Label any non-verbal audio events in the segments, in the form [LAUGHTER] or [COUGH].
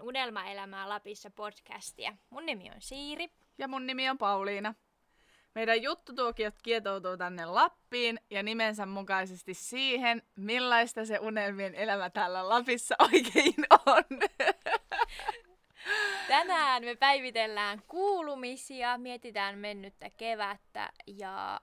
kuuntelemaan Unelmaelämää Lapissa podcastia. Mun nimi on Siiri. Ja mun nimi on Pauliina. Meidän juttutuokiot kietoutuu tänne Lappiin ja nimensä mukaisesti siihen, millaista se unelmien elämä täällä Lapissa [LAUGHS] oikein on. Tänään me päivitellään kuulumisia, mietitään mennyttä kevättä ja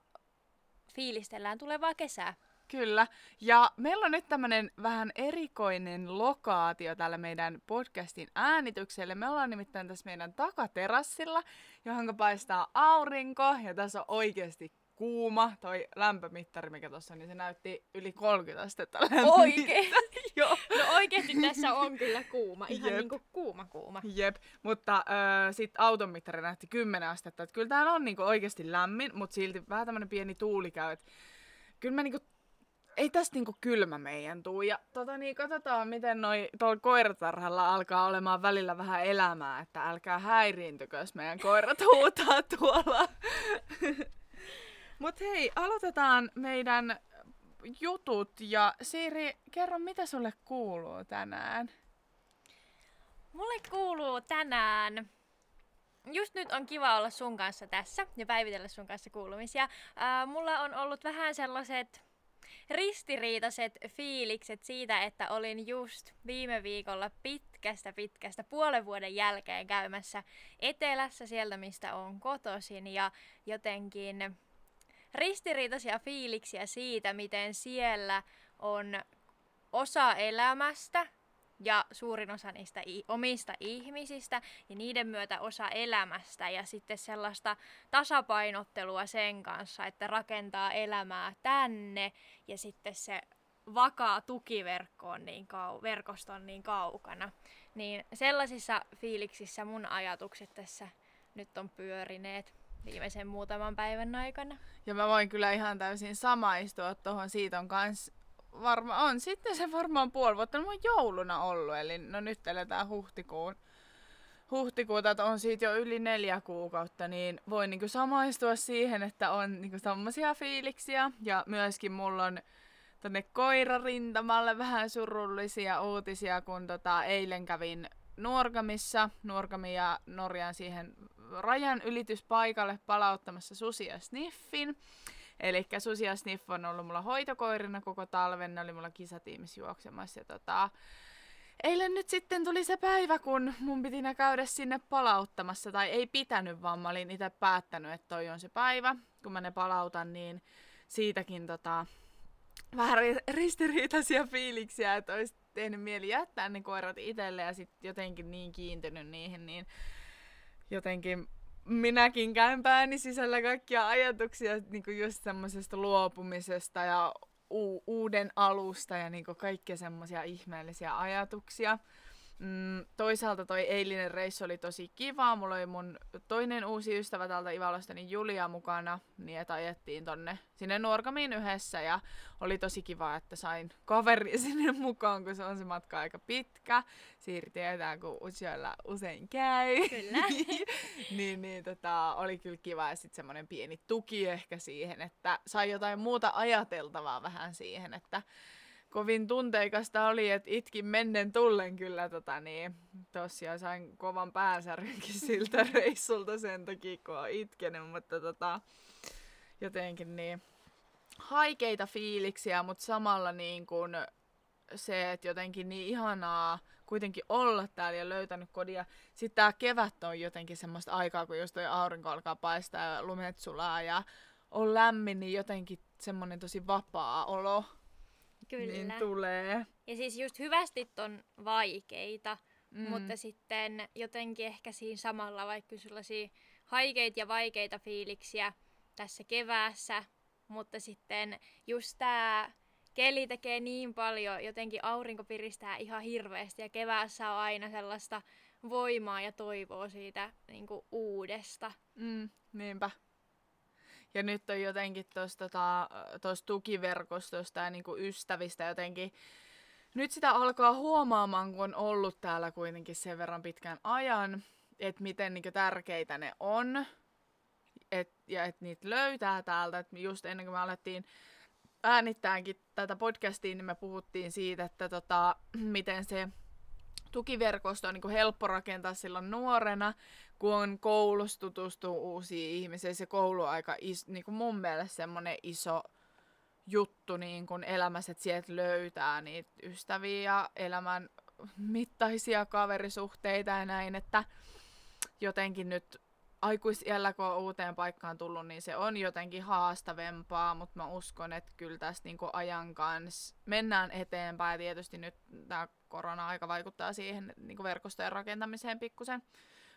fiilistellään tulevaa kesää. Kyllä. Ja meillä on nyt tämmönen vähän erikoinen lokaatio tällä meidän podcastin äänitykselle. Me ollaan nimittäin tässä meidän takaterassilla, johon paistaa aurinko ja tässä on oikeasti kuuma. Toi lämpömittari, mikä tuossa on, niin se näytti yli 30 astetta Oikein? [LAUGHS] Joo. No oikeasti tässä on kyllä kuuma. Ihan Jep. niinku kuuma kuuma. Jep. Mutta äh, sitten auton mittari näytti 10 astetta. Et kyllä täällä on niinku oikeasti lämmin, mutta silti vähän tämmönen pieni tuuli käy. Et kyllä mä niinku ei tästä niinku kylmä meidän tuu. Ja tota niin, katsotaan miten noi tuolla koiratarhalla alkaa olemaan välillä vähän elämää, että älkää häiriintykö, jos meidän koirat huutaa [LAUGHS] tuolla. Mut hei, aloitetaan meidän jutut ja Siiri, kerro mitä sulle kuuluu tänään? Mulle kuuluu tänään just nyt on kiva olla sun kanssa tässä ja päivitellä sun kanssa kuulumisia. Ää, mulla on ollut vähän sellaiset ristiriitaiset fiilikset siitä, että olin just viime viikolla pitkästä pitkästä puolen vuoden jälkeen käymässä etelässä sieltä, mistä on kotoisin. Ja jotenkin ristiriitaisia fiiliksiä siitä, miten siellä on osa elämästä ja suurin osa niistä omista ihmisistä ja niiden myötä osa elämästä ja sitten sellaista tasapainottelua sen kanssa, että rakentaa elämää tänne ja sitten se vakaa tukiverkko on niin kau- verkosto on niin kaukana. Niin sellaisissa fiiliksissä mun ajatukset tässä nyt on pyörineet viimeisen muutaman päivän aikana. Ja mä voin kyllä ihan täysin samaistua tuohon. Siitä on kans varma, on sitten se varmaan puoli vuotta. No, on jouluna ollut, eli no nyt eletään huhtikuun. Huhtikuuta, että on siitä jo yli neljä kuukautta, niin voin niinku samaistua siihen, että on niinku semmoisia fiiliksiä. Ja myöskin mulla on tonne koirarintamalle vähän surullisia uutisia, kun tota, eilen kävin Nuorgamissa, Nuorgamin ja Norjan siihen rajan ylityspaikalle palauttamassa susia Sniffin. Eli Susi ja Sniff on ollut mulla hoitokoirina koko talven, ne oli mulla kisatiimissä juoksemassa. Ja tota, eilen nyt sitten tuli se päivä, kun mun piti ne käydä sinne palauttamassa, tai ei pitänyt, vaan mä olin itse päättänyt, että toi on se päivä, kun mä ne palautan, niin siitäkin tota, vähän ristiriitaisia fiiliksiä, että olisi tehnyt mieli jättää ne koirat itselle ja sitten jotenkin niin kiintynyt niihin, niin jotenkin minäkin käyn pääni sisällä kaikkia ajatuksia niin kuin just semmoisesta luopumisesta ja u- uuden alusta ja niin kaikkia semmoisia ihmeellisiä ajatuksia. Mm, toisaalta toi eilinen reissu oli tosi kiva. Mulla oli mun toinen uusi ystävä täältä Ivalosta, niin Julia mukana, niin että ajettiin tonne sinne Nuorgamiin yhdessä ja oli tosi kiva, että sain kaveri [LAUGHS] sinne mukaan, kun se on se matka aika pitkä. Siiri tietää, kun siellä usein käy. Kyllä. [LAUGHS] niin, niin tota, oli kyllä kiva ja sitten semmoinen pieni tuki ehkä siihen, että sai jotain muuta ajateltavaa vähän siihen, että kovin tunteikasta oli, että itkin mennen tullen kyllä tota, niin, tosiaan sain kovan päänsärynkin [LAUGHS] siltä reissulta sen takia, kun on itkenyt, mutta tota, jotenkin niin haikeita fiiliksiä, mutta samalla niin kuin se, että jotenkin niin ihanaa kuitenkin olla täällä ja löytänyt kodia. Sitten tämä kevät on jotenkin semmoista aikaa, kun jos toi aurinko alkaa paistaa ja lumet sulaa ja on lämmin, niin jotenkin semmoinen tosi vapaa olo Kyllä. Niin tulee. Ja siis just hyvästi on vaikeita, mm. mutta sitten jotenkin ehkä siinä samalla, vaikka sellaisia haikeita ja vaikeita fiiliksiä tässä keväässä, mutta sitten just tämä keli tekee niin paljon, jotenkin aurinko piristää ihan hirveästi ja keväässä on aina sellaista voimaa ja toivoa siitä niin kuin uudesta. Mm, niinpä. Ja nyt on jotenkin tuosta tota, tukiverkostosta ja niinku ystävistä jotenkin nyt sitä alkaa huomaamaan, kun on ollut täällä kuitenkin sen verran pitkän ajan, että miten niinku tärkeitä ne on. Et, ja että niitä löytää täältä. Et just ennen kuin me alettiin äänittäänkin tätä podcastia, niin me puhuttiin siitä, että tota, [CLEARS THROAT] miten se tukiverkosto on niin kuin helppo rakentaa silloin nuorena, kun on koulussa tutustuu uusiin ihmisiin. Se koulu on aika is, niin kuin mun mielestä semmoinen iso juttu niin kuin elämässä, että sieltä löytää niitä ystäviä ja elämän mittaisia kaverisuhteita ja näin, että jotenkin nyt aikuisiällä, kun on uuteen paikkaan tullut, niin se on jotenkin haastavempaa, mutta mä uskon, että kyllä tästä niinku ajan kanssa mennään eteenpäin. Tietysti nyt tämä korona-aika vaikuttaa siihen niinku verkostojen rakentamiseen pikkusen,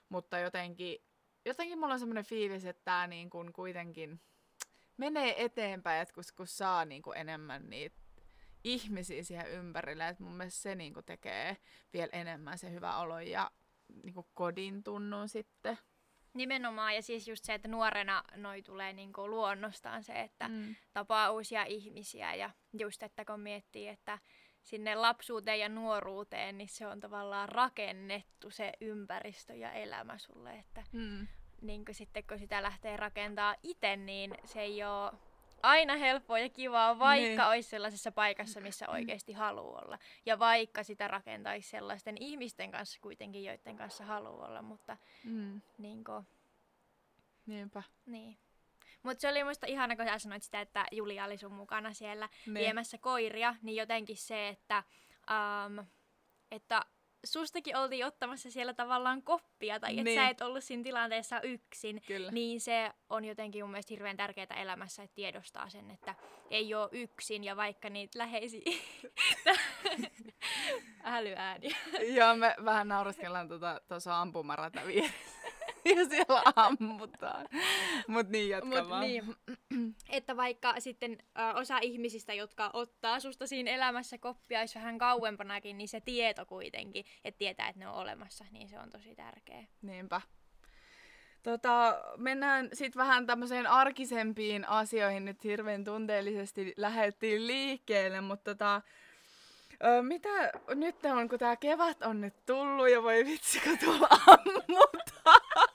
mutta jotenkin, jotenkin mulla on semmoinen fiilis, että tämä niinku kuitenkin menee eteenpäin, että kun, kun saa niinku enemmän niitä ihmisiä siihen ympärille, että mun mielestä se niinku tekee vielä enemmän se hyvä olo ja niinku kodin tunnun sitten. Nimenomaan, ja siis just se, että nuorena noi tulee niinku luonnostaan se, että mm. tapaa uusia ihmisiä, ja just, että kun miettii, että sinne lapsuuteen ja nuoruuteen, niin se on tavallaan rakennettu se ympäristö ja elämä sulle, että mm. niin sitten kun sitä lähtee rakentaa itse, niin se ei ole aina helppoa ja kivaa, vaikka niin. olisi sellaisessa paikassa, missä oikeasti haluaa olla. Ja vaikka sitä rakentaisi sellaisten ihmisten kanssa kuitenkin, joiden kanssa haluaa olla, mutta mm. niin kuin, Niinpä. Niin. Mutta se oli muista ihana, kun sä sanoit sitä, että Julia oli sun mukana siellä niin. viemässä koiria, niin jotenkin se, että, um, että sustakin oltiin ottamassa siellä tavallaan koppia, tai että niin. sä et ollut siinä tilanteessa yksin, Kyllä. niin se on jotenkin mun mielestä hirveän tärkeää elämässä, että tiedostaa sen, että ei ole yksin, ja vaikka niitä läheisiä [LAUGHS] älyääniä. Joo, me vähän naureskellaan tuossa tota, ampumarata vieressä. [LAUGHS] ja siellä ammutaan. Mut niin, jatka Mut vaan. Niin, [CLEARS THROAT] että vaikka sitten ö, osa ihmisistä, jotka ottaa susta siinä elämässä koppia, olisi vähän kauempanakin, niin se tieto kuitenkin, että tietää, että ne on olemassa, niin se on tosi tärkeä. Niinpä. Tota, mennään sitten vähän tämmöiseen arkisempiin asioihin. Nyt hirveän tunteellisesti lähdettiin liikkeelle, mutta tota, mitä nyt on, kun tää kevät on nyt tullut ja voi vitsi, kun tuolla ammutaan. [LAUGHS]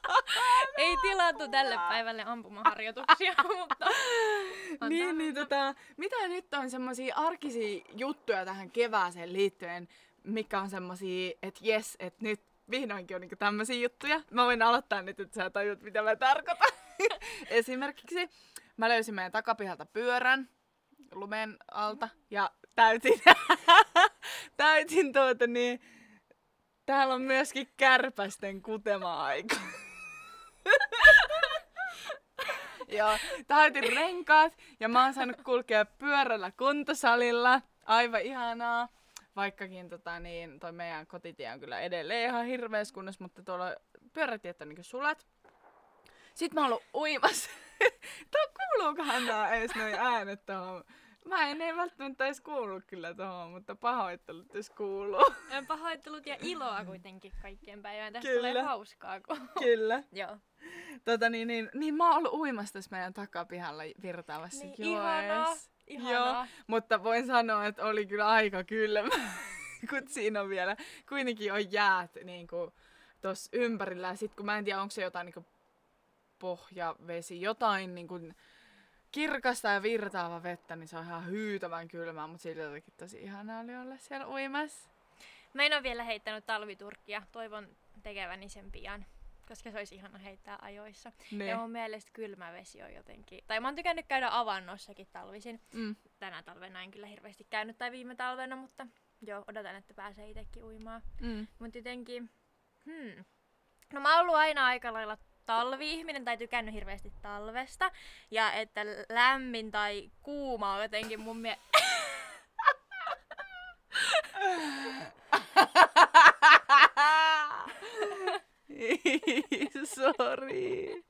Ei tilattu tälle päivälle ampumaharjoituksia, [LAUGHS] mutta... niin, niin tota, mitä nyt on semmosia arkisia juttuja tähän kevääseen liittyen, mikä on semmosia, että jes, että nyt vihdoinkin on niinku tämmöisiä juttuja. Mä voin aloittaa nyt, että sä tajut, mitä mä tarkoitan. [LAUGHS] Esimerkiksi mä löysin meidän takapihalta pyörän lumen alta ja täytin, [LAUGHS] täytin tuota niin, täällä on myöskin kärpästen kutema-aika. [LAUGHS] Joo, täytin renkaat ja mä oon saanut kulkea pyörällä kuntosalilla. Aivan ihanaa. Vaikkakin tota, niin, toi meidän kotitie on kyllä edelleen ihan hirveässä kunnossa, mutta tuolla pyörätiet on niin sulat. Sitten mä oon ollut uimassa. [LAUGHS] Tää kuuluukohan nää edes noin äänet tuohon Mä en, ei välttämättä edes kuullut kyllä tuohon, mutta pahoittelut jos kuuluu. Pahoittelut ja iloa kuitenkin kaikkien päivään. Tästä kyllä. tulee hauskaa. Kun... Kyllä. [LAUGHS] Joo. Tota, niin, niin, niin, mä oon ollut uimassa tässä meidän takapihalla virtaavassa niin, ihanaa, ihanaa. Joo, mutta voin sanoa, että oli kyllä aika kylmä, [LAUGHS] kun siinä on vielä, kuitenkin on jäät niin kuin, tossa ympärillä. Ja sit kun mä en tiedä, onko se jotain niin kuin, pohjavesi, jotain niin kuin, kirkasta ja virtaava vettä, niin se on ihan hyytävän kylmää, mutta silti jotenkin tosi ihanaa oli olla siellä uimassa. Mä en ole vielä heittänyt talviturkkia, toivon tekeväni sen pian, koska se olisi ihana heittää ajoissa. Ne. Ja mun mielestä kylmä vesi on jotenkin, tai mä oon tykännyt käydä avannossakin talvisin. Mm. Tänä talvena en kyllä hirveästi käynyt tai viime talvena, mutta joo, odotan, että pääsee itsekin uimaan. Mm. Mutta jotenkin, hmm. No mä oon ollut aina aika lailla talvi-ihminen tai tykännyt hirveästi talvesta. Ja että lämmin tai kuuma on jotenkin mun mielestä... [LAUGHS] [LAUGHS] Sorry.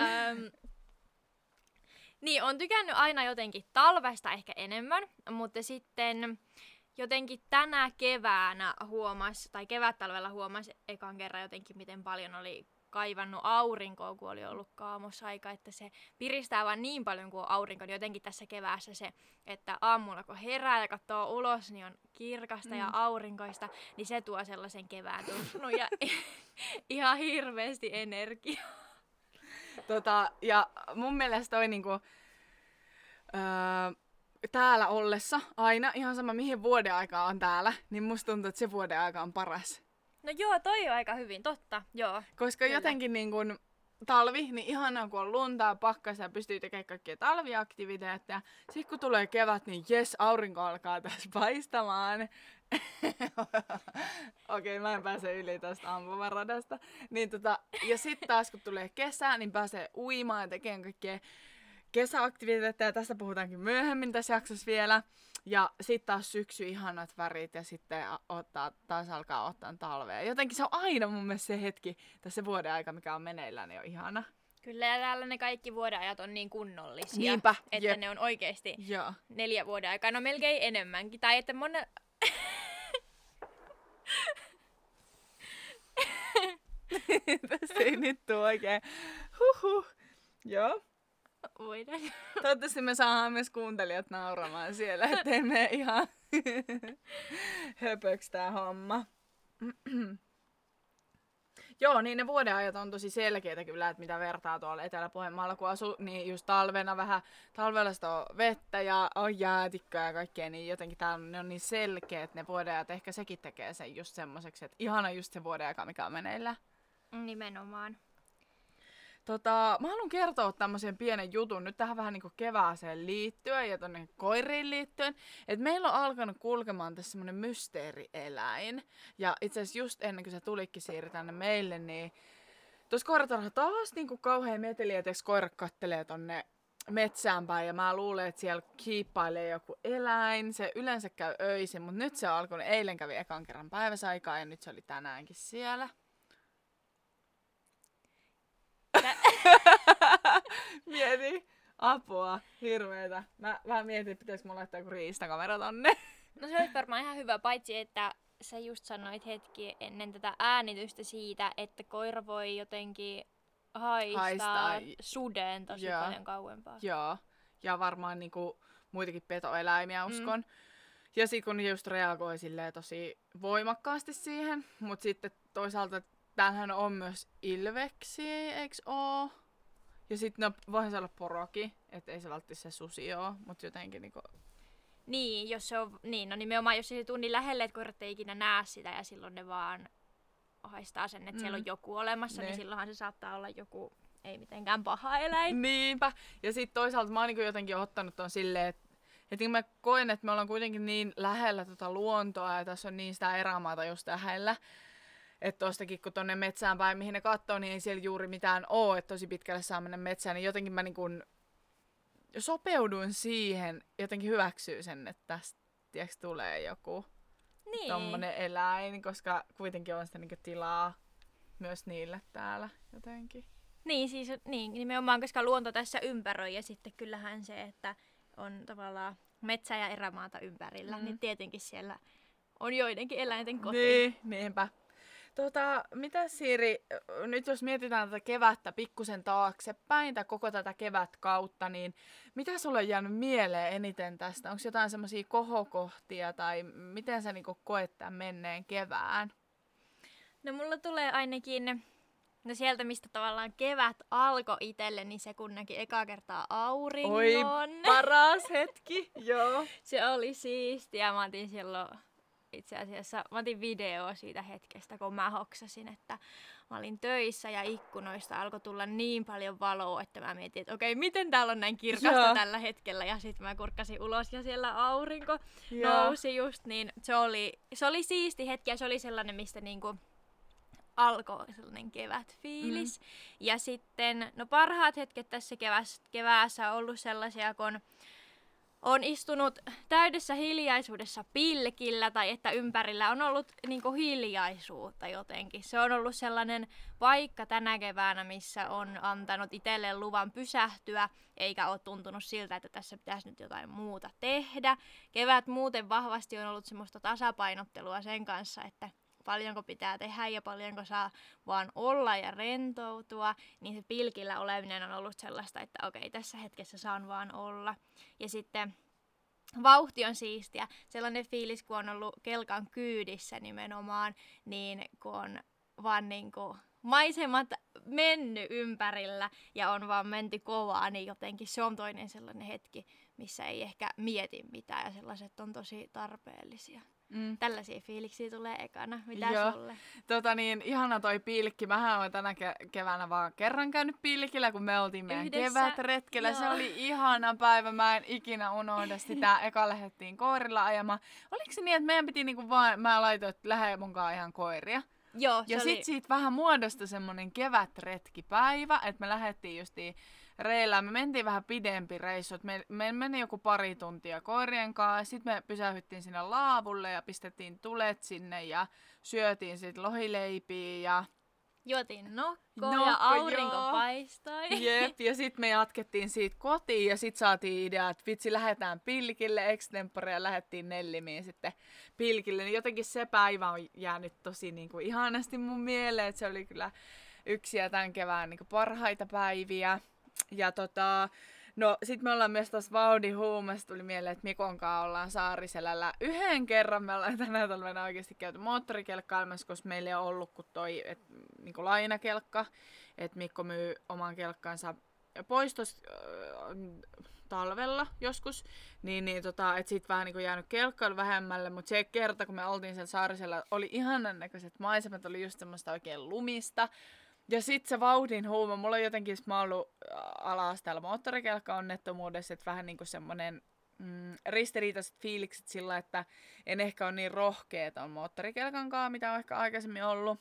um, niin, on tykännyt aina jotenkin talvesta ehkä enemmän, mutta sitten jotenkin tänä keväänä huomas, tai kevättalvella huomas ekan kerran jotenkin, miten paljon oli kaivannut aurinkoa, kun oli ollut kaamosaika, että se piristää vaan niin paljon kuin aurinko, niin jotenkin tässä keväässä se, että aamulla kun herää ja katsoo ulos, niin on kirkasta mm. ja aurinkoista, niin se tuo sellaisen kevään tunnun ja [LAUGHS] ihan hirveästi energiaa. Tota, ja mun mielestä toi niinku, öö, täällä ollessa aina, ihan sama mihin vuoden aikaa on täällä, niin musta tuntuu, että se vuoden aika on paras. No joo, toi on aika hyvin, totta, joo. Koska Kyllä. jotenkin niin kun talvi, niin ihanaa kun on lunta ja pakkasta ja pystyy tekemään kaikkia talviaktiviteetteja. Sitten kun tulee kevät, niin jes, aurinko alkaa taas paistamaan. [LAUGHS] Okei, okay, mä en pääse yli tästä ampumaradasta. Niin tota, ja sitten taas kun tulee kesä, niin pääsee uimaan ja tekemään kaikkea kesäaktiviteetteja. Tästä puhutaankin myöhemmin tässä jaksossa vielä. Ja sitten taas syksy ihanat värit ja sitten ottaa, taas alkaa ottaa talvea. Jotenkin se on aina mun mielestä se hetki tässä vuoden aika, mikä on meneillään, niin on ihana. Kyllä, ja täällä ne kaikki vuodenajat on niin kunnollisia. Niinpä, Että jep. ne on oikeasti Joo. neljä vuoden aikaa, no melkein enemmänkin. Tai että monen... [LAUGHS] Tässä ei nyt tuu oikein. Huhhuh. Joo. Voidaan. Toivottavasti me saadaan myös kuuntelijat nauramaan siellä, ettei me ihan [LAUGHS] höpöks tää homma. Joo, niin ne vuodenajat on tosi selkeitä kyllä, että mitä vertaa tuolla Etelä-Pohjanmaalla, kun asuu, niin just talvena vähän, talvella sitä on vettä ja on jäätikköä ja kaikkea, niin jotenkin täällä ne on niin selkeät ne vuodenajat. Ehkä sekin tekee sen just semmoiseksi, että ihana just se vuodenaika, mikä on meneillään. Nimenomaan. Tota, mä haluan kertoa tämmöisen pienen jutun nyt tähän vähän niinku kevääseen liittyen ja tonne koiriin liittyen. Että meillä on alkanut kulkemaan tässä semmonen mysteerieläin. Ja itse asiassa just ennen kuin se tulikin siirry tänne meille, niin tuossa koiratarha taas niinku kauhean meteli, että koirat kattelee tonne metsään päin ja mä luulen, että siellä kiippailee joku eläin. Se yleensä käy öisin, mutta nyt se on alkanut. Eilen kävi ekan kerran päiväsaikaa ja nyt se oli tänäänkin siellä. [LAUGHS] Mieti. Apua. Hirveetä. Mä vähän mietin, että pitäisikö mulla laittaa joku riistakamera tonne. No se olisi varmaan ihan hyvä, paitsi että sä just sanoit hetki ennen tätä äänitystä siitä, että koira voi jotenkin haistaa, Haistaa. suden tosi Joo. paljon kauempaa. Joo. Ja varmaan niinku muitakin petoeläimiä Mm. uskon. Ja sit kun just reagoi silleen tosi voimakkaasti siihen. Mut sitten toisaalta täällähän on myös ilveksi, eiks oo? Ja sitten no, voihan se olla poroki, että ei se välttämättä se susi oo, mut jotenkin niinku... Niin, jos se on, niin, no nimenomaan jos se tunnin lähelle, että koirat ei ikinä näe sitä ja silloin ne vaan haistaa sen, että mm. siellä on joku olemassa, Ne. niin silloinhan se saattaa olla joku ei mitenkään paha eläin. Niinpä. Ja sitten toisaalta mä oon niinku jotenkin ottanut ton silleen, että et mä koen, että me ollaan kuitenkin niin lähellä tota luontoa ja tässä on niin sitä erämaata just lähellä. Että tostakin kun tonne metsään päin, mihin ne katsoo, niin ei siellä juuri mitään oo, että tosi pitkälle saa mennä metsään, niin jotenkin mä niinku sopeudun siihen, jotenkin hyväksyy sen, että tästä tiiäks, tulee joku Niin. tommonen eläin, koska kuitenkin on sitä niinku tilaa myös niille täällä jotenkin. Niin, siis niin, nimenomaan, koska luonto tässä ympäröi ja sitten kyllähän se, että on tavallaan metsä ja erämaata ympärillä, mm. niin tietenkin siellä on joidenkin eläinten koti. Niin, niinpä. Tota, mitä Siiri, nyt jos mietitään tätä kevättä pikkusen taaksepäin tai koko tätä kevätkautta, niin mitä sulle on jäänyt mieleen eniten tästä? Onko jotain semmoisia kohokohtia tai miten sä niinku koet tämän menneen kevään? No mulla tulee ainakin, no sieltä mistä tavallaan kevät alkoi itselle, niin se kun näki eka kertaa auringon. Oi, paras hetki, joo. [LAUGHS] Se oli siistiä. Mä otin silloin itse asiassa, mä otin video siitä hetkestä, kun mä hoksasin, että mä olin töissä ja ikkunoista alkoi tulla niin paljon valoa, että mä mietin, että okei, miten täällä on näin kirkasta Joo. tällä hetkellä. Ja sitten mä kurkkasin ulos ja siellä aurinko Joo. nousi just, niin se oli, se oli siisti hetki ja se oli sellainen, mistä niinku alkoi sellainen kevätfiilis. Mm. Ja sitten, no parhaat hetket tässä keväs, keväässä on ollut sellaisia, kun on istunut täydessä hiljaisuudessa pilkillä tai että ympärillä on ollut niinku hiljaisuutta jotenkin. Se on ollut sellainen paikka tänä keväänä, missä on antanut itselleen luvan pysähtyä, eikä ole tuntunut siltä, että tässä pitäisi nyt jotain muuta tehdä. Kevät muuten vahvasti on ollut semmoista tasapainottelua sen kanssa, että paljonko pitää tehdä ja paljonko saa vaan olla ja rentoutua, niin se pilkillä oleminen on ollut sellaista, että okei, tässä hetkessä saan vaan olla. Ja sitten vauhti on siistiä. Sellainen fiilis, kun on ollut kelkan kyydissä nimenomaan, niin kun on vaan niin kuin maisemat mennyt ympärillä ja on vaan menty kovaa, niin jotenkin se on toinen sellainen hetki, missä ei ehkä mieti mitään ja sellaiset on tosi tarpeellisia. Mm. Tällaisia fiiliksiä tulee ekana. Mitä Joo. sulle? Tota niin, ihana toi pilkki. Mähän olen tänä ke- keväänä vaan kerran käynyt pilkillä, kun me oltiin meidän Yhdessä. kevätretkellä. Joo. Se oli ihana päivä. Mä en ikinä unohda sitä. [LAUGHS] Eka lähdettiin koirilla ajamaan. Oliko se niin, että meidän piti niinku vaan, mä laitoin, että lähde munkaan ihan koiria. Joo, ja sitten oli... siitä vähän muodostui semmonen kevätretkipäivä, että me lähdettiin justiin reillä. Me mentiin vähän pidempi reissu. Me, me meni joku pari tuntia koirien kanssa. Sitten me pysähyttiin sinne laavulle ja pistettiin tulet sinne ja syötiin sitten lohileipiä ja Juotiin nokko, nokko ja aurinko joo. paistoi. Jep, ja sitten me jatkettiin siitä kotiin ja sitten saatiin idea, että vitsi lähdetään pilkille extempore ja lähdettiin Nellimiin sitten pilkille. Niin jotenkin se päivä on jäänyt tosi niin kuin ihanasti mun mieleen, että se oli kyllä yksi ja tämän kevään niin kuin parhaita päiviä. Ja tota, no sit me ollaan myös tuossa Vaudi Huumassa tuli mieleen, että Mikon kanssa ollaan Saariselällä. Yhden kerran me ollaan tänä talvena oikeasti käyty moottorikelkkailemassa, koska meillä ei ollut kuin toi et, niinku lainakelkka. Että Mikko myy oman kelkkansa pois tos, äh, talvella joskus, niin, niin tota, et sit vähän niinku jäänyt kelkkailu vähemmälle, mutta se kerta, kun me oltiin siellä saarisella, oli ihanan näköiset maisemat, oli just semmoista oikein lumista, ja sit se vauhdin huuma, mulla on jotenkin, mä ollut alas täällä moottorikelkka-onnettomuudessa, että vähän niinku semmonen mm, ristiriitaiset fiilikset sillä, että en ehkä ole niin rohkea on moottorikelkankaan, mitä on ehkä aikaisemmin ollut.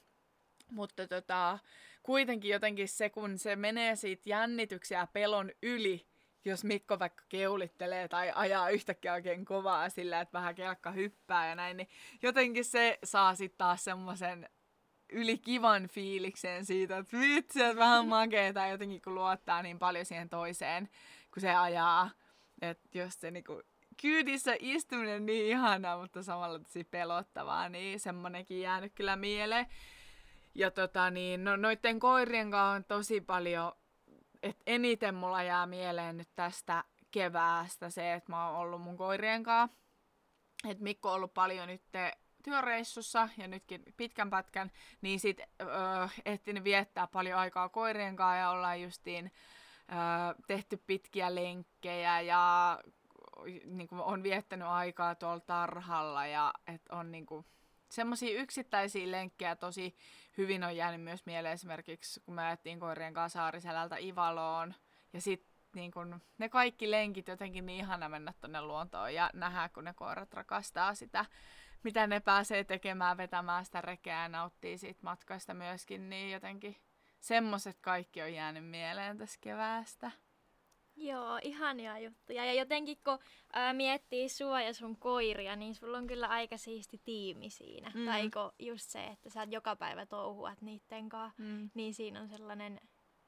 Mutta tota, kuitenkin jotenkin se, kun se menee siitä jännityksiä pelon yli, jos Mikko vaikka keulittelee tai ajaa yhtäkkiä oikein kovaa sillä, että vähän kelkka hyppää ja näin, niin jotenkin se saa sitten taas semmoisen yli kivan fiilikseen siitä, että vitsi, että vähän makeeta jotenkin kun luottaa niin paljon siihen toiseen, kun se ajaa. Että jos se niinku kyydissä istuminen niin ihanaa, mutta samalla tosi pelottavaa, niin semmonenkin jäänyt kyllä mieleen. Ja tota niin, no noitten koirien kanssa on tosi paljon, että eniten mulla jää mieleen nyt tästä keväästä se, että mä oon ollut mun koirien kanssa. Että Mikko on ollut paljon nyt työreissussa ja nytkin pitkän pätkän, niin sit öö, ehtinyt viettää paljon aikaa koirien kanssa ja ollaan justiin öö, tehty pitkiä lenkkejä ja niin kuin, on viettänyt aikaa tuolla tarhalla ja et on niin kuin, semmoisia yksittäisiä lenkkejä tosi hyvin on jäänyt myös mieleen. Esimerkiksi, kun me ajettiin koirien kanssa Saariselältä Ivaloon ja sitten niin kun, ne kaikki lenkit jotenkin niin ihana mennä tuonne luontoon ja nähdä, kun ne koirat rakastaa sitä mitä ne pääsee tekemään, vetämään sitä rekeä ja nauttii siitä matkasta myöskin, niin jotenkin semmoset kaikki on jäänyt mieleen tässä keväästä. Joo, ihania juttuja. Ja jotenkin kun ää, miettii sua ja sun koiria, niin sulla on kyllä aika siisti tiimi siinä. Mm. Tai just se, että sä joka päivä touhuat niitten kanssa, mm. niin siinä on sellainen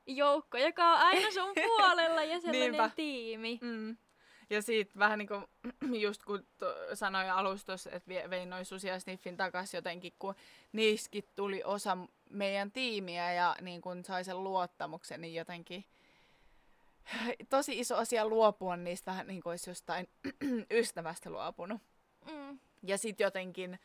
joukko, joka on aina sun puolella ja [LAUGHS] sellainen tiimi. Mm. Ja siitä vähän niin kuin, [CLEARS THROAT] just kun sanoin alustus, että vein noin susia sniffin takaisin jotenkin, kun niiskin tuli osa meidän tiimiä ja niin kun sai sen luottamuksen, niin jotenkin [CLEARS THROAT] tosi iso asia luopua niistä vähän niin kuin olisi jostain [CLEARS THROAT] ystävästä luopunut. Mm. Ja sitten jotenkin,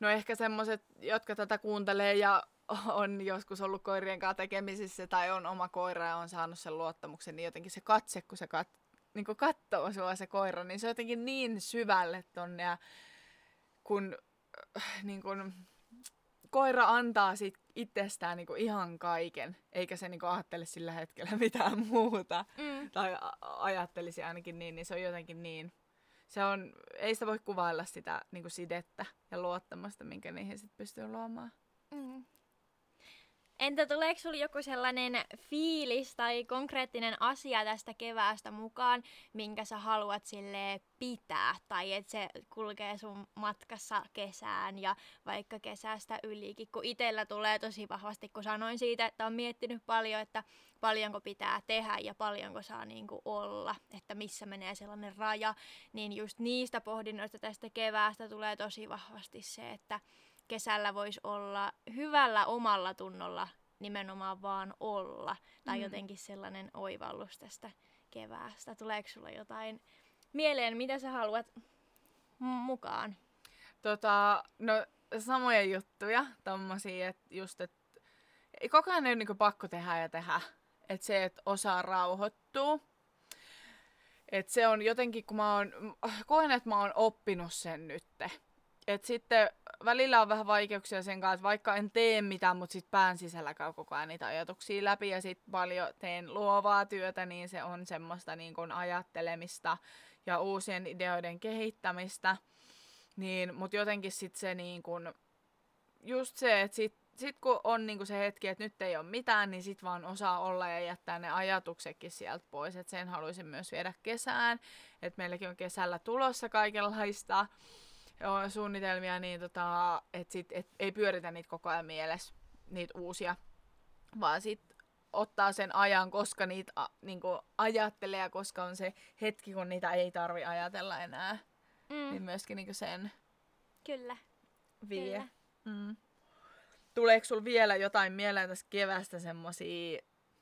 no ehkä semmoiset, jotka tätä kuuntelee ja on joskus ollut koirien kanssa tekemisissä tai on oma koira ja on saanut sen luottamuksen, niin jotenkin se katse, kun se kat- niin katsoo sua se koira, niin se on jotenkin niin syvälle tonne. Ja kun äh, niin kun, koira antaa sit itsestään niin ihan kaiken, eikä se niin ajattele sillä hetkellä [LAUGHS] mitään muuta. Mm. Tai ajattelisi ainakin niin, niin se on jotenkin niin. Se on, ei sitä voi kuvailla sitä niin sidettä ja luottamusta, minkä niihin sit pystyy luomaan. Mm. Entä tuleeko sinulla joku sellainen fiilis tai konkreettinen asia tästä keväästä mukaan, minkä sä haluat sille pitää? Tai että se kulkee sun matkassa kesään ja vaikka kesästä ylikin, kun itsellä tulee tosi vahvasti, kun sanoin siitä, että on miettinyt paljon, että paljonko pitää tehdä ja paljonko saa niin kuin olla, että missä menee sellainen raja, niin just niistä pohdinnoista tästä keväästä tulee tosi vahvasti se, että kesällä voisi olla hyvällä omalla tunnolla nimenomaan vaan olla. Tai mm. jotenkin sellainen oivallus tästä keväästä. Tuleeko sulla jotain mieleen, mitä sä haluat mukaan? Tota, no samoja juttuja, tommosia, että just, että ei koko ajan ei ole niinku pakko tehdä ja tehdä. Että se, että osaa rauhoittua. Et se on jotenkin, kun mä oon, koen, että mä oon oppinut sen nytte. Et sitten välillä on vähän vaikeuksia sen kanssa, että vaikka en tee mitään, mutta sit pään sisällä käy koko ajan niitä ajatuksia läpi ja sit paljon teen luovaa työtä, niin se on semmoista niin kun ajattelemista ja uusien ideoiden kehittämistä. Niin, mutta jotenkin sit se niin kun, just se, että sit, sit kun on niin kun se hetki, että nyt ei ole mitään, niin sit vaan osaa olla ja jättää ne ajatuksetkin sieltä pois. Et sen haluaisin myös viedä kesään, että meilläkin on kesällä tulossa kaikenlaista joo, suunnitelmia, niin tota, et sit, et ei pyöritä niitä koko ajan mielessä, niitä uusia, vaan sit ottaa sen ajan, koska niitä a, niinku, ajattelee ja koska on se hetki, kun niitä ei tarvi ajatella enää. Mm. Niin myöskin niinku sen Kyllä. vie. Kyllä. Mm. Tuleeko sul vielä jotain mieleen tästä kevästä semmosia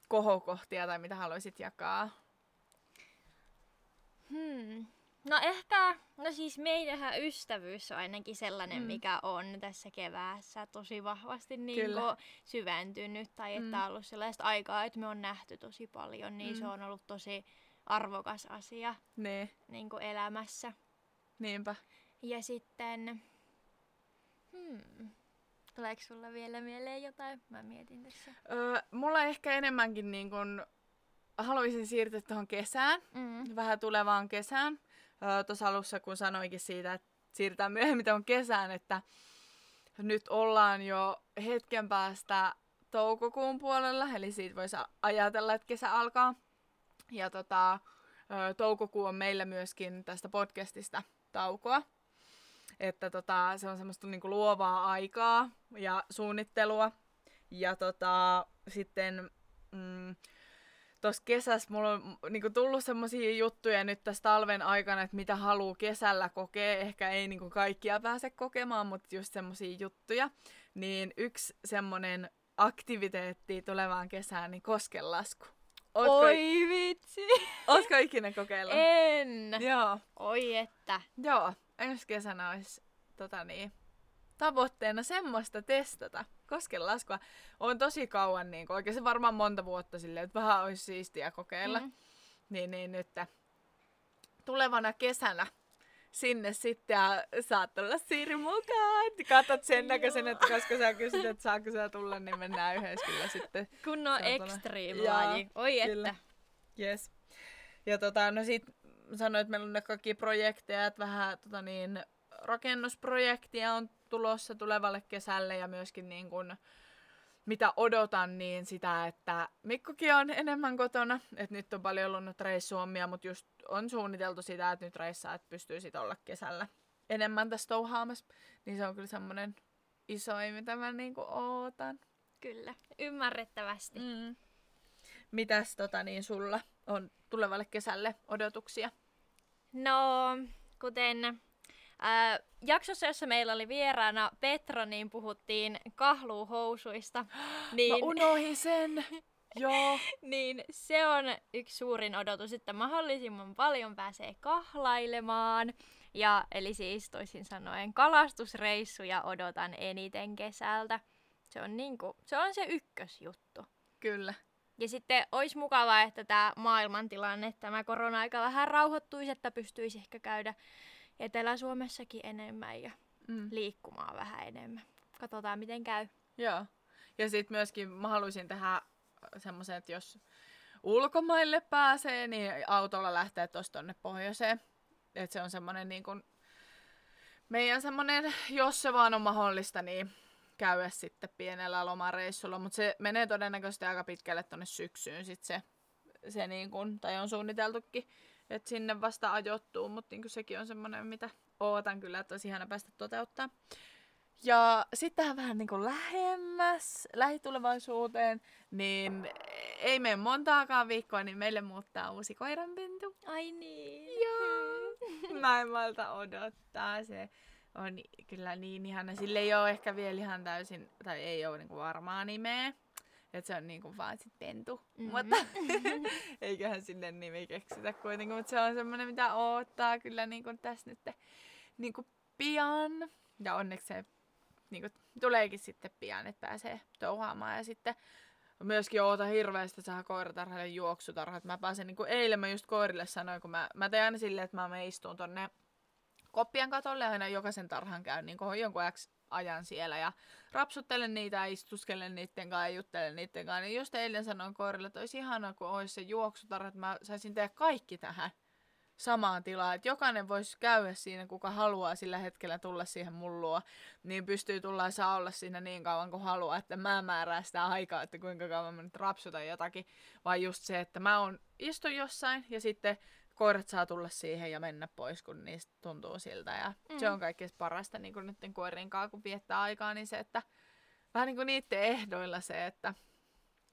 kohokohtia tai mitä haluaisit jakaa? Hmm. No ehkä, no siis meidänhän ystävyys on ainakin sellainen, Mm. mikä on tässä keväässä tosi vahvasti niin syventynyt. Tai että Mm. on ollut sellaista aikaa, että me on nähty tosi paljon, niin Mm. se on ollut tosi arvokas asia Niin, niin kuin elämässä. niinpä. Ja sitten, hmm, tuleeko sulla vielä mieleen jotain? Mä mietin tässä. Öö, mulla ehkä enemmänkin niin kun, haluaisin siirtyä tuohon kesään. Mm. vähän tulevaan kesään. Tuossa alussa kun sanoikin siitä, että siirrytään myöhemmin tuohon kesään, että nyt ollaan jo hetken päästä toukokuun puolella, eli siitä voisi ajatella, että kesä alkaa. Ja tota, toukokuu on meillä myöskin tästä podcastista taukoa. Että tota, se on semmoista niinku luovaa aikaa ja suunnittelua. Ja tota, sitten mm, tuossa kesässä mulla on niinku tullut semmoisia juttuja nyt tässä talven aikana, että mitä haluaa kesällä kokea. Ehkä ei niinku kaikkia pääse kokemaan, mutta just semmoisia juttuja. Niin yksi semmonen aktiviteetti tulevaan kesään, niin koskenlasku. Ootko, Oi vitsi! ootko ikinä kokeillut? En! Joo, Oi että. joo. Ensi kesänä olisi tota niin, tavoitteena semmoista testata. Koskenlaskua on tosi kauan, niin oikein varmaan monta vuotta silleen, että vähän olisi siistiä kokeilla. Mm. Niin, niin nyt tulevana kesänä sinne sitten ja saat tulla Siiri mukaan. Katot sen näköisen, että koska sä kysyt, että saako sä tulla, niin mennään yhdessä kyllä sitten. Kunnon Se extreme-laji. Oi kyllä. että. Yes. Ja tota, no sit sanoit, että meillä on ne kaikki projekteja, että vähän tota niin, rakennusprojektia on tulossa tulevalle kesälle ja myöskin niin kun, mitä odotan, niin sitä, että Mikkokin on enemmän kotona. Että nyt on paljon ollut nyt reissuommia, mutta just on suunniteltu sitä, että nyt reissaa, että pystyy sit olla kesällä enemmän tässä touhaamassa. Niin se on kyllä semmoinen isoin, mitä mä niinku ootan. Kyllä, ymmärrettävästi. Mm. Mitäs tota niin sulla on tulevalle kesälle odotuksia? No, kuten äh, jaksossa, jossa meillä oli vieraana Petra, niin puhuttiin kahluuhousuista. [GASPS] Niin, Mä unohin sen. [LAUGHS] Joo. niin se on yksi suurin odotus, että mahdollisimman paljon pääsee kahlailemaan. Ja, eli siis toisin sanoen kalastusreissuja odotan eniten kesältä. Se on, niinku, se on se ykkösjuttu. Kyllä. Ja sitten olisi mukavaa, että tämä maailmantilanne, tämä korona-aika vähän rauhoittuisi, että pystyisi ehkä käydä Etelä-Suomessakin enemmän ja Mm. liikkumaan vähän enemmän. Katsotaan, miten käy. Joo. Ja sitten myöskin mä haluaisin tehdä semmoisen, että jos ulkomaille pääsee, niin autolla lähtee tuosta tonne pohjoiseen. Että se on semmoinen niin kuin meidän semmoinen, jos se vaan on mahdollista, niin käydä sitten pienellä lomareissulla. Mutta se menee todennäköisesti aika pitkälle tonne syksyyn sit se, se niin kuin, tai on suunniteltukin, että sinne vasta ajoittuu. Mutta niin sekin on semmoinen, mitä ootan kyllä, että olisi ihana päästä toteuttaa. Ja sitten tähän vähän niin kuin lähemmäs, lähitulevaisuuteen, niin ei mene montaakaan viikkoa, niin meille muuttaa uusi koiranpentu. Ai niin. Joo. Mä en malta odottaa. Se on kyllä niin ihana. Sille ei ole ehkä vielä ihan täysin, tai ei ole niinku varmaa nimeä. Että se on niinku vaan sit pentu. Mhm. Mm-hmm. Mutta [LAUGHS] eiköhän sinne nimi keksitä kuitenkin. Mutta se on semmoinen, mitä odottaa kyllä niinku tässä nyt niinku pian. Ja onneksi se niinku tuleekin sitten pian, että pääsee touhaamaan. Ja sitten myöskin oota hirveästi saada koiratarhalle juoksutarhat. Mä pääsen niin kuin eilen mä just koirille sanoin, kun mä, mä teen aina silleen, että mä me istun tonne koppien katolle aina jokaisen tarhan käyn niin jonkun X ajan siellä ja rapsuttelen niitä ja istuskelen niiden kanssa ja juttelen niiden kanssa. Niin just eilen sanoin koirille, että olisi ihanaa, kun olisi se juoksutarha, että mä saisin tehdä kaikki tähän samaan tilaan. Että jokainen voisi käydä siinä, kuka haluaa sillä hetkellä tulla siihen mullua, niin pystyy tulla ja saa olla siinä niin kauan kuin haluaa, että mä määrää sitä aikaa, että kuinka kauan mä nyt rapsutan jotakin, vai just se, että mä on istun jossain ja sitten koirat saa tulla siihen ja mennä pois, kun niistä tuntuu siltä. Ja mm. se on kaikkein parasta niin kuin nyt koirien kanssa, kun viettää aikaa, niin se, että vähän niin kuin niiden ehdoilla se, että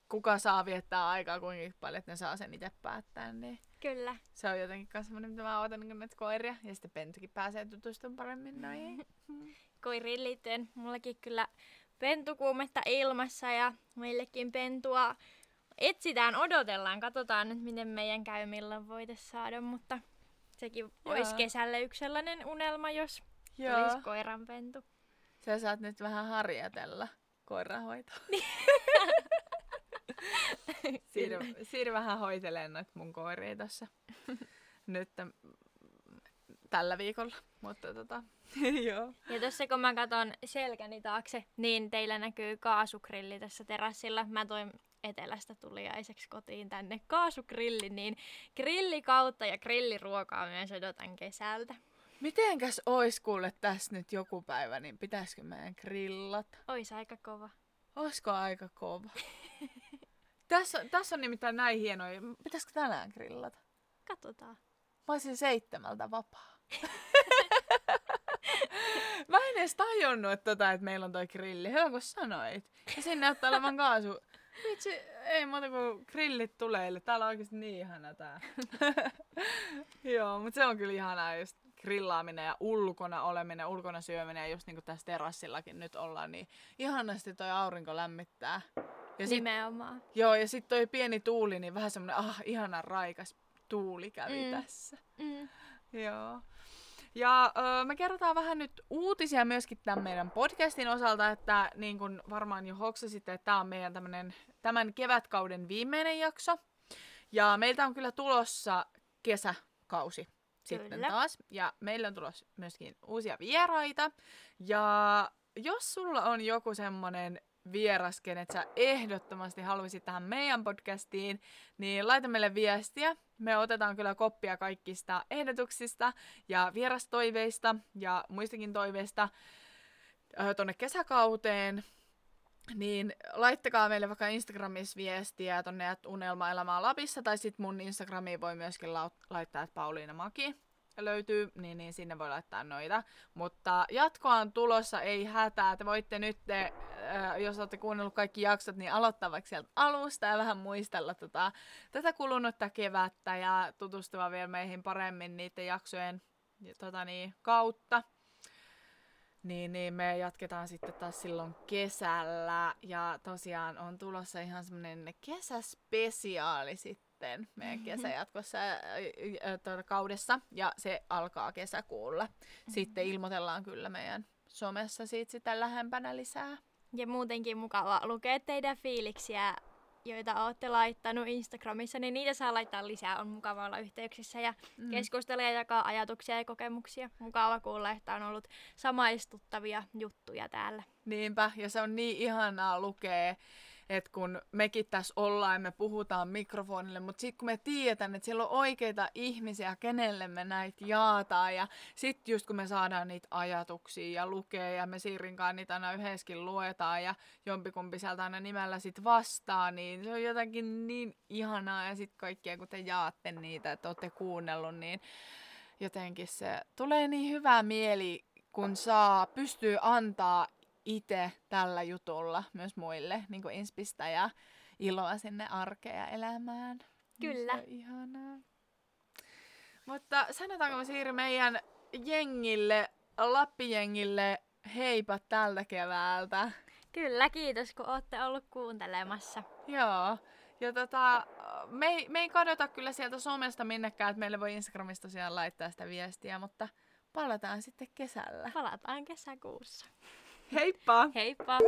kuka saa viettää aikaa, kuinka paljon, että ne saa sen itse päättää. Niin Kyllä. Se on jotenkin myös semmoinen, mitä mä odotan niin näitä koiria. Ja sitten Pentukin pääsee tutustumaan paremmin noihin. [LAUGHS] Koiriin liittyen mullakin kyllä pentukuumetta ilmassa ja meillekin pentua etsitään, odotellaan, katsotaan nyt miten meidän käy, milloin voitaisiin saada, mutta sekin Joo. olisi kesällä yksi sellainen unelma, jos Joo. olisi koiranpentu. Sä saat nyt vähän harjoitella koirahoitoa. [LAUGHS] Siir, Siir vähän hoitelee noita mun koiria tässä [LAUGHS] nyt tällä viikolla. Mutta tota, [LAUGHS] joo. Ja tuossa kun mä katson selkäni taakse, niin teillä näkyy kaasukrilli tässä terassilla. Mä toin etelästä tuliaiseksi kotiin tänne kaasugrilli, niin grillikautta ja grilliruokaa myös odotan kesältä. Mitenkäs ois kuule tässä nyt joku päivä, niin pitäisikö meidän grillata? Ois aika kova. Oisko aika kova? tässä, tässä on nimittäin näin hienoja. Pitäisikö tänään grillata? Katsotaan. Mä olisin seitsemältä vapaa. [LAUGHS] Mä en edes tajunnut, että, tota, että meillä on toi grilli. Hyvä kun sanoit. Ja siinä näyttää olevan kaasu Vitsi, ei muuta kuin grillit tulee. Täällä on oikeasti niin ihana tää. [LAUGHS] Joo, mutta se on kyllä ihanaa just grillaaminen ja ulkona oleminen, ulkona syöminen ja just niin kuin tässä terassillakin nyt ollaan, niin ihanasti toi aurinko lämmittää. Ja sit, Nimenomaan. Joo, ja sitten toi pieni tuuli, niin vähän semmonen, ah, ihana raikas tuuli kävi mm. tässä. Mm. Joo. Ja öö, me kerrotaan vähän nyt uutisia myöskin tämän meidän podcastin osalta, että niin kuin varmaan jo hoksasitte, että tämä on meidän tämmönen, tämän kevätkauden viimeinen jakso. Ja meiltä on kyllä tulossa kesäkausi sitten kyllä. taas. Ja meillä on tulossa myöskin uusia vieraita. Ja jos sulla on joku semmonen vieras, kenet sä ehdottomasti haluaisit tähän meidän podcastiin, niin laita meille viestiä. Me otetaan kyllä koppia kaikista ehdotuksista ja vierastoiveista ja muistakin toiveista tuonne kesäkauteen. Niin laittakaa meille vaikka Instagramissa viestiä tonne Unelma-elämää Lapissa, tai sitten mun Instagramiin voi myöskin laittaa, että Pauliina Maki löytyy, niin, niin sinne voi laittaa noita. Mutta jatkoa on tulossa, ei hätää. Te voitte nyt, äh, jos olette kuunnellut kaikki jaksot, niin aloittaa vaikka sieltä alusta ja vähän muistella tota, tätä kulunutta kevättä ja tutustua vielä meihin paremmin niiden jaksojen tota niin, kautta. Niin, niin me jatketaan sitten taas silloin kesällä. Ja tosiaan on tulossa ihan semmonen kesäspesiaali sitten meidän kesäjatkossa tuota, kaudessa ja se alkaa kesäkuulla. Mm-hmm. Sitten ilmoitellaan kyllä meidän somessa siitä sitä lähempänä lisää. Ja muutenkin mukava lukea teidän fiiliksiä, joita olette laittanut Instagramissa, niin niitä saa laittaa lisää. On mukava olla yhteyksissä ja mm. keskustella ja jakaa ajatuksia ja kokemuksia. Mukava kuulla, että on ollut samaistuttavia juttuja täällä. Niinpä, ja se on niin ihanaa lukea että kun mekin tässä ollaan ja me puhutaan mikrofonille, mutta sitten kun me tiedetään, että siellä on oikeita ihmisiä, kenelle me näitä jaataan ja sitten just kun me saadaan niitä ajatuksia ja lukee ja me Siirinkaan niitä aina yhdessäkin luetaan ja jompikumpi sieltä aina nimellä sitten vastaa, niin se on jotenkin niin ihanaa ja sitten kaikkia kun te jaatte niitä, että olette kuunnellut, niin jotenkin se tulee niin hyvää mieli, kun saa, pystyy antaa itse tällä jutulla myös muille niin kuin inspistä ja iloa sinne arkea elämään. Kyllä. Se on ihanaa. Mutta sanotaanko me siirry meidän jengille, Lappijengille heipat tältä keväältä. Kyllä, kiitos kun olette ollut kuuntelemassa. Joo. Ja tota, me, ei, me ei kadota kyllä sieltä somesta minnekään, että meille voi Instagramista tosiaan laittaa sitä viestiä, mutta palataan sitten kesällä. Palataan kesäkuussa. Heippa! Heippa!